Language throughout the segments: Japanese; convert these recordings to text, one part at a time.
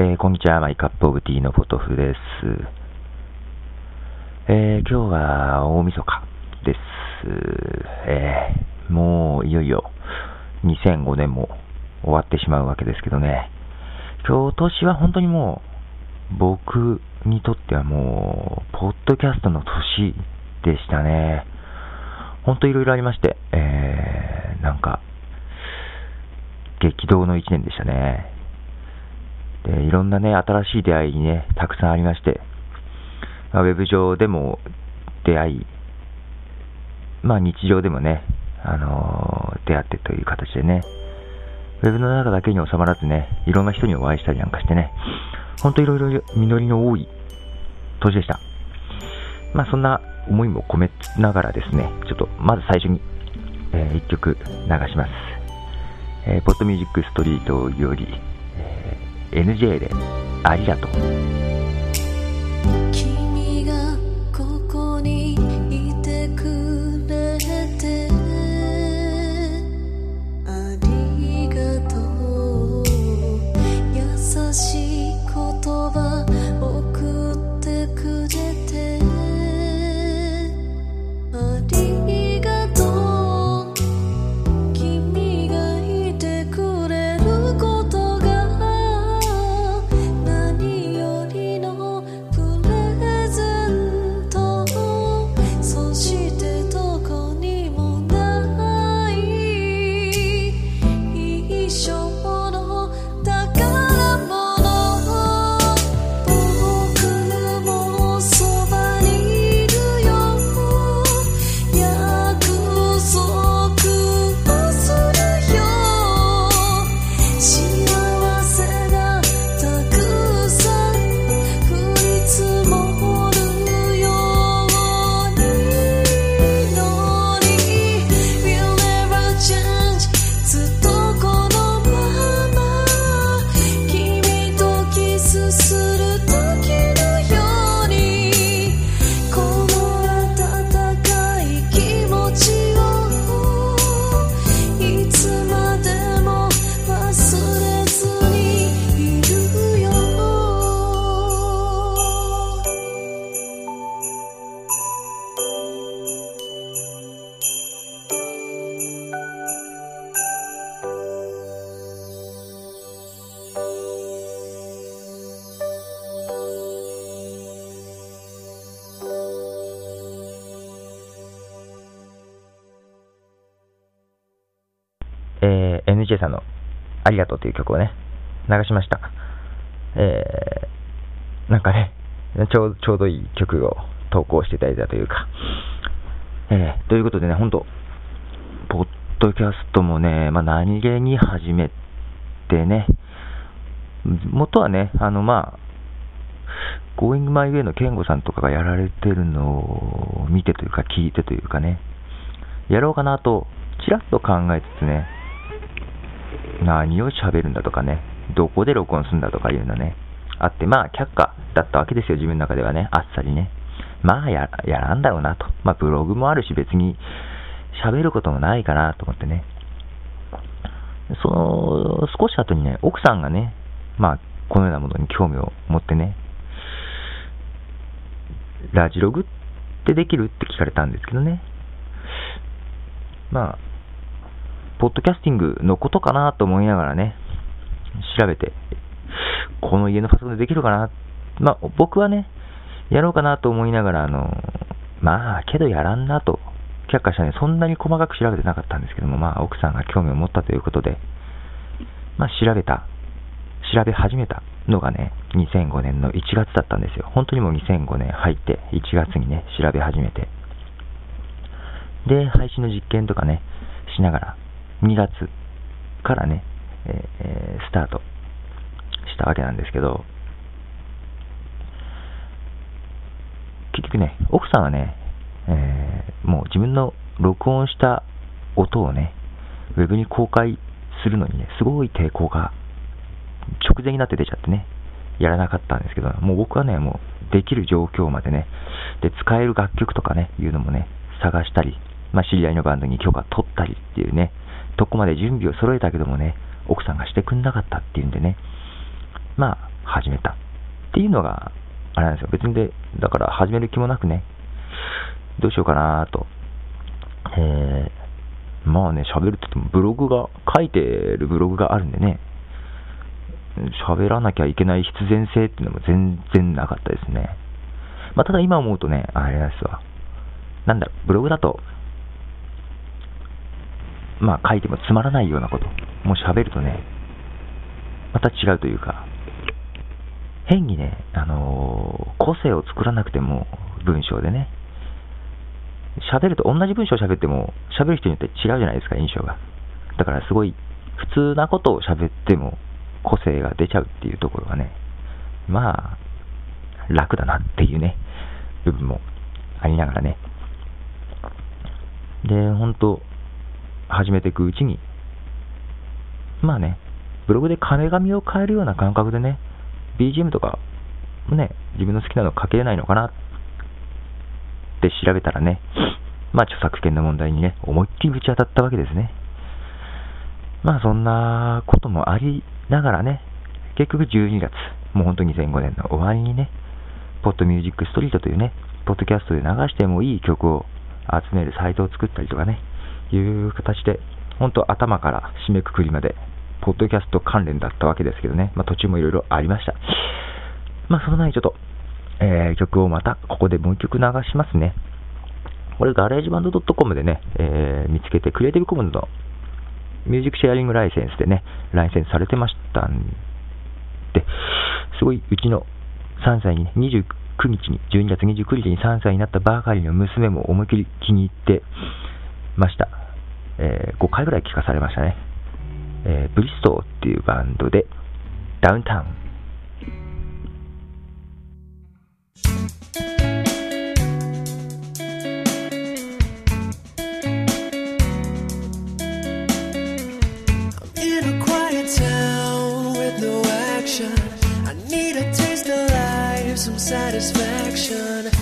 えー、こんにちは、マイカップオブティーのポトフです。えー、今日は大晦日です。えー、もういよいよ2005年も終わってしまうわけですけどね。今日年は本当にもう僕にとってはもう、ポッドキャストの年でしたね。本当いろいろありまして、えー、なんか、激動の一年でしたね。で、いろんなね、新しい出会いにね、たくさんありまして、まあ、ウェブ上でも出会い、まあ日常でもね、あのー、出会ってという形でね、ウェブの中だけに収まらずね、いろんな人にお会いしたりなんかしてね、ほんといろいろ実りの多い年でした。まあそんな思いも込めながらですね、ちょっとまず最初に、えー、一曲流します。えー、ポッドミュージックストリートより、NJ でありがとう。えー、NJ さんのありがとうという曲をね、流しました。えー、なんかね、ちょうちょうどいい曲を投稿していただいたというか、えー、ということでね、ほんと、ポッドキャストもね、まあ、何気に始めてね、元はね、あの、まあ、Going My Way の健吾さんとかがやられてるのを見てというか聞いてというかね、やろうかなと、ちらっと考えつつね、何を喋るんだとかね、どこで録音するんだとかいうのね、あって、まあ、却下だったわけですよ、自分の中ではね、あっさりね。まあや、やらんだろうなと。まあ、ブログもあるし、別に喋ることもないかなと思ってね。その、少し後にね、奥さんがね、まあ、このようなものに興味を持ってね、ラジログってできるって聞かれたんですけどね。まあ、ポッドキャスティングのことかなと思いながらね、調べて、この家のパソコンでできるかな。まあ、僕はね、やろうかなと思いながら、あの、まあ、けどやらんなと、却下したね、そんなに細かく調べてなかったんですけども、まあ、奥さんが興味を持ったということで、まあ、調べた、調べ始めたのがね、2005年の1月だったんですよ。本当にもう2005年入って、1月にね、調べ始めて。で、配信の実験とかね、しながら、2月からね、えー、スタートしたわけなんですけど、結局ね、奥さんはね、えー、もう自分の録音した音をね、ウェブに公開するのにね、すごい抵抗が直前になって出ちゃってね、やらなかったんですけど、もう僕はね、もうできる状況までね、で、使える楽曲とかね、いうのもね、探したり、まあ、知り合いのバンドに許可取ったりっていうね、とこまで準備を揃えたけどもね、奥さんがしてくんなかったっていうんでね、まあ、始めた。っていうのが、あれなんですよ。別にで、だから始める気もなくね、どうしようかなと。えー、まあね、喋るって言ってもブログが、書いてるブログがあるんでね、喋らなきゃいけない必然性っていうのも全然なかったですね。まあ、ただ今思うとね、あれですわ。なんだろう、ブログだと、まあ書いてもつまらないようなこと、もう喋るとね、また違うというか、変にね、あのー、個性を作らなくても、文章でね、喋ると、同じ文章を喋っても、喋る人によって違うじゃないですか、印象が。だからすごい、普通なことを喋っても、個性が出ちゃうっていうところがね、まあ、楽だなっていうね、部分もありながらね。で、本当始めていくうちに、まあね、ブログで壁紙を変えるような感覚でね、BGM とかもね、自分の好きなの書けれないのかなって調べたらね、まあ著作権の問題にね、思いっきりぶち当たったわけですね。まあそんなこともありながらね、結局12月、もう本当に2005年の終わりにね、ポッドミュージックストリートというね、ポッドキャストで流してもいい曲を集めるサイトを作ったりとかね、という形で、本当頭から締めくくりまで、ポッドキャスト関連だったわけですけどね、まあ、途中もいろいろありました。まあ、その前にちょっと、えー、曲をまたここでもう一曲流しますね。これ、 GarageBand.com でね、えー、見つけて、 Creative Commons の Music Sharing License でね、ライセンスされてましたんで、すごいうちの3歳に、ね、29日に、12月29日に3歳になったばかりの娘も思いっきり気に入ってました。えー、5回ぐらい聞かされましたね。えー、ブリストーっていうバンドで、ダウンタウン。satisfaction.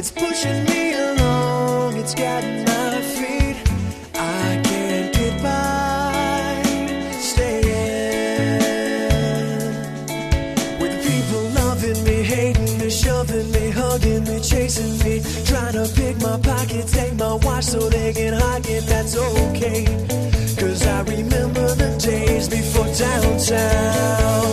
It's pushing me along. It's got my feet. I can't get by staying. With people loving me, hating me, shoving me, hugging me, chasing me, trying to pick my pocket, take my watch so they can hide it. That's okay. Cause I remember the days before. Downtown,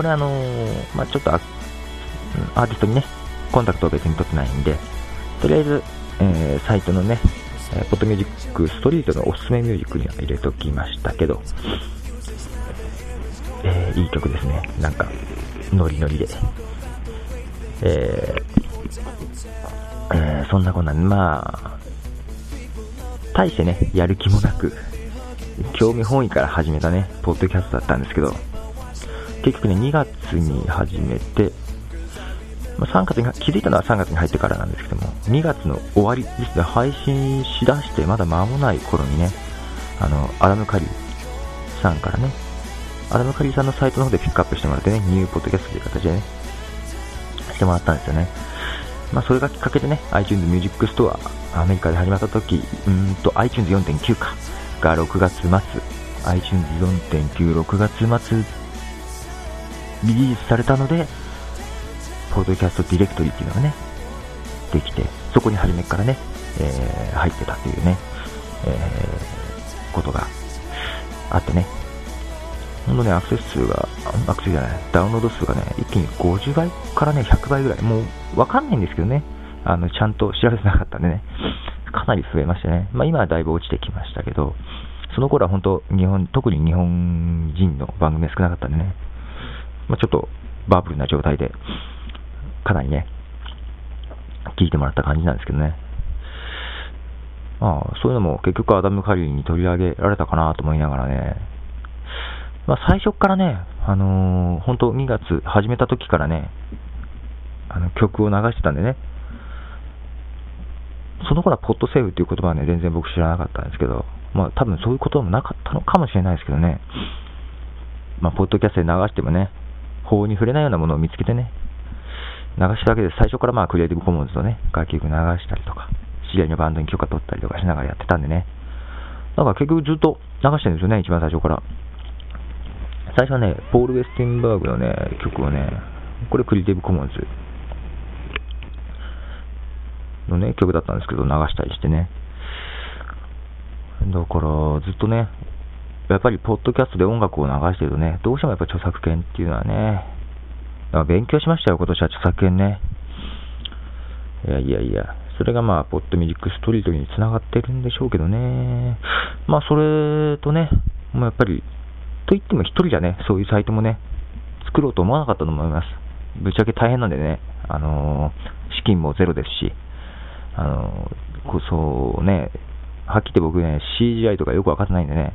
これあのーまあちょっとアーティストにね、コンタクトを別に取ってないんで、とりあえず、えーサイトのね、えーポッドミュージックストリートのおすすめミュージックには入れときましたけど、えー、いい曲ですね。なんか、ノリノリで。えー、えー、そんなこんなん、まあ、大してね、やる気もなく、興味本位から始めたね、ポッドキャストだったんですけど、結局ね、2月に始めて、まあ、3月に、気づいたのは3月に入ってからなんですけども、2月の終わりですね、配信しだしてまだ間もない頃にね、あの、アダム・カリーさんからね、アダム・カリーさんのサイトの方でピックアップしてもらってね、ニューポッドキャストという形でね、してもらったんですよね。まあ、それがきっかけでね、iTunes Music Store、アメリカで始まった時、うんと iTunes 4.9か、が6月末、iTunes 4.9、6月末、リリースされたので、ポッドキャストディレクトリっていうのがね、できて、そこに初めからね、えー、入ってたというね、えー、ことがあってね、ほんとね、アクセス数が、アクセスじゃない、ダウンロード数がね、一気に50倍からね、100倍ぐらい、もうわかんないんですけどね、あの、ちゃんと調べてなかったんでね、かなり増えましたね。まあ今はだいぶ落ちてきましたけど、その頃は本当、日本、特に日本人の番組が少なかったんでね、まあ、ちょっとバブルな状態で、かなりね、聞いてもらった感じなんですけどね。まあ、そういうのも結局アダム・カリーに取り上げられたかなと思いながらね、まあ、最初からね、あのー、本当2月始めた時からね、あの曲を流してたんでね、その頃はポッドセーブっていう言葉はね、全然僕知らなかったんですけど、まあ多分そういうこともなかったのかもしれないですけどね、まあ、ポッドキャストで流してもね、法に触れないようなものを見つけてね、流しただけで最初からまあクリエイティブコモンズとね、楽曲流したりとか、知り合いのバンドに許可取ったりとかしながらやってたんでね、だから結局ずっと流してるんですよね、一番最初から。最初はね、ポール・ウェスティンバーグのね、曲をね、これクリエイティブコモンズのね、曲だったんですけど、流したりしてね。だから、ずっとね、やっぱりポッドキャストで音楽を流してるとね、どうしてもやっぱ著作権っていうのはね、勉強しましたよ、今年は著作権ね。いやいやいや、それがまあ、ポッドミュージックストリートにつながってるんでしょうけどね。まあ、それとね、もうやっぱり、と言っても一人じゃね、そういうサイトもね、作ろうと思わなかったと思います。ぶっちゃけ大変なんでね、あのー、資金もゼロですし、あのー、こそね、はっきり僕ね、CGI とかよくわかってないんでね、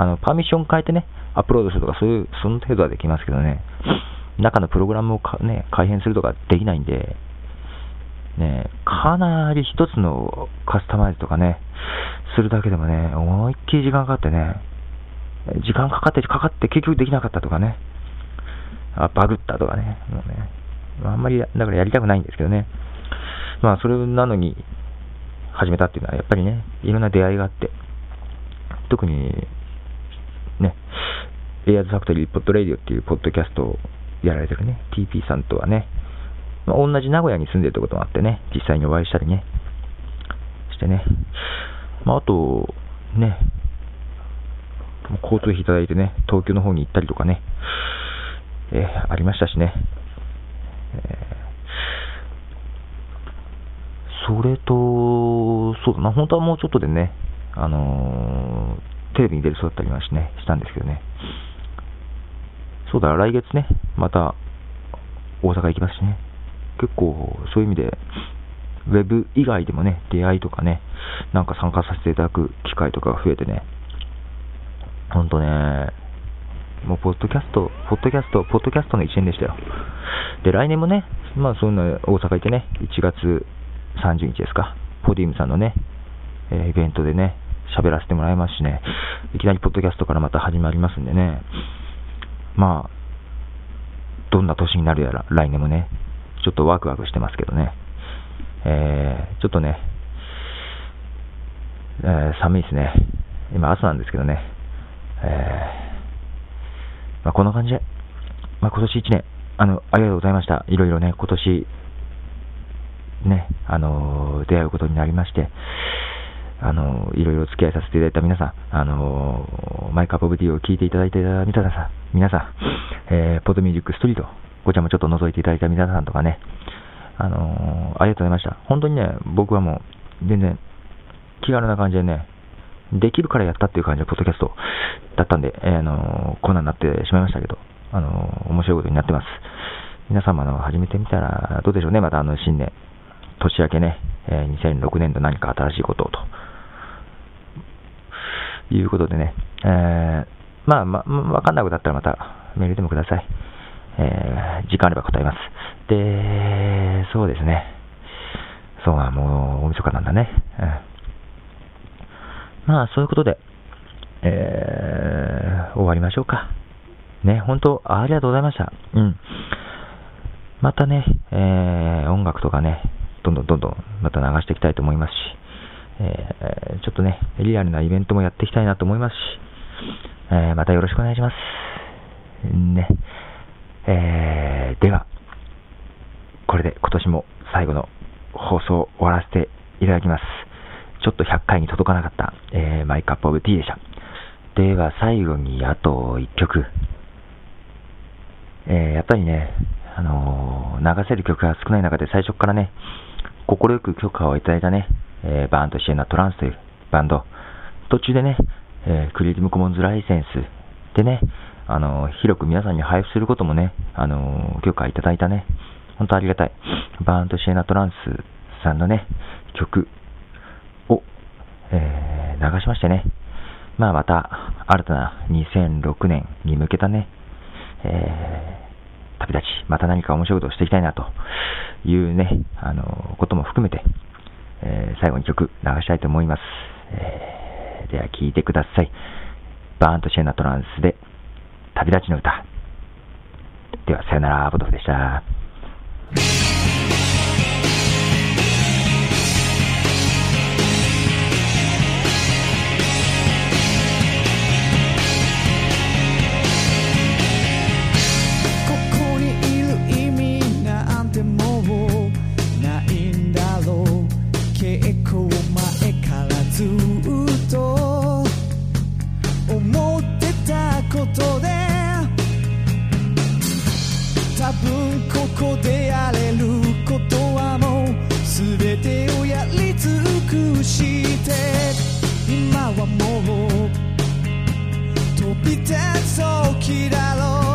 あの、パーミッション変えてね、アップロードするとか、そういう、その程度はできますけどね、中のプログラムを、ね、改変するとかできないんで、ね、かなり一つのカスタマイズとかね、するだけでもね、思いっきり時間かかってね、時間かかってかかって結局できなかったとかね、あバグったとかね、もうね、あんまり、だからやりたくないんですけどね。まあ、それなのに、始めたっていうのは、やっぱりね、いろんな出会いがあって、特に、ね、エアーズファクトリー Pod Radio っていうポッドキャストをやられてるね、TP さんとはね、まあ、同じ名古屋に住んでるってこともあってね、実際にお会いしたりね、してね、まあ、あと、ね、交通費いただいてね、東京の方に行ったりとかね、えー、ありましたしね、えー、それと、そうだな、本当はもうちょっとでね、あの、テレビに出るそうだったりはしね、したんですけどね。そうだ、来月ね、また大阪行きますしね。結構、そういう意味で、ウェブ以外でもね、出会いとかね、なんか参加させていただく機会とかが増えてね、ほんとね、もう、ポッドキャスト、ポッドキャスト、ポッドキャストの1年でしたよ。で、来年もね、まあ、そういうの大阪行ってね、1月30日ですか、ポディウムさんのね、えー、イベントでね、喋らせてもらいますしね、いきなりポッドキャストからまた始まりますんでね、まあ、どんな年になるやら、来年もね、ちょっとワクワクしてますけどね、えー、ちょっとね、えー、寒いですね。今朝なんですけどね、えー、まあ、こんな感じで、まあ、今年1年、あの、ありがとうございました。いろいろね、今年、ね、あの、出会うことになりまして、あの、いろいろ付き合いさせていただいた皆さん、あの、マイカップオブティーを聞いていただいた皆さん、皆さん、えー、ポッドミュージックストリート、こちらもちょっと覗いていただいた皆さんとかね、あの、ありがとうございました。本当にね、僕はもう、全然、気軽な感じでね、できるからやったっていう感じのポッドキャストだったんで、えー、あの、こんなになってしまいましたけど、あの、面白いことになってます。皆様の始めてみたらどうでしょうね、またあの新年、年明けね、えー、2006年度何か新しいことをと。いうことでね、えー、まあ、ま、わかんなくなったらまたメールでもください。えー、時間あれば答えます。で、そうですね。そうはもう大晦日なんだね。うん、まあ、そういうことで、えー、終わりましょうか。ね、本当、ありがとうございました。うん。またね、えー、音楽とかね、どんどんどんどんまた流していきたいと思いますし、えー、ちょっとね、リアルなイベントもやっていきたいなと思いますし、えー、またよろしくお願いします。ね。えー、では、これで今年も最後の放送を終わらせていただきます。ちょっと100回に届かなかった、えー、マイカップオブティーでした。では最後にあと1曲。えー、やっぱりね、あのー、流せる曲が少ない中で最初からね、快く許可をいただいたね、えー、バーンドシエナトランスというバンド、途中でね、えー、クリエイティブコモンズライセンスでね、あのー、広く皆さんに配布することもね、あの許可いただいたね、本当ありがたい、バーンドシエナトランスさんのね、曲を、え流しましてね、まあまた新たな2006年に向けたね、え旅立ち、また何か面白いことをしていきたいなというね、あのことも含めて、えー、最後に曲流したいと思います。えー、では聴いてください。バーンとシェナトランスで旅立ちの歌。では、さよなら、ボトフでした。ここでやれることはもう全てをやり尽くして。今はもう飛び立つ時だろう。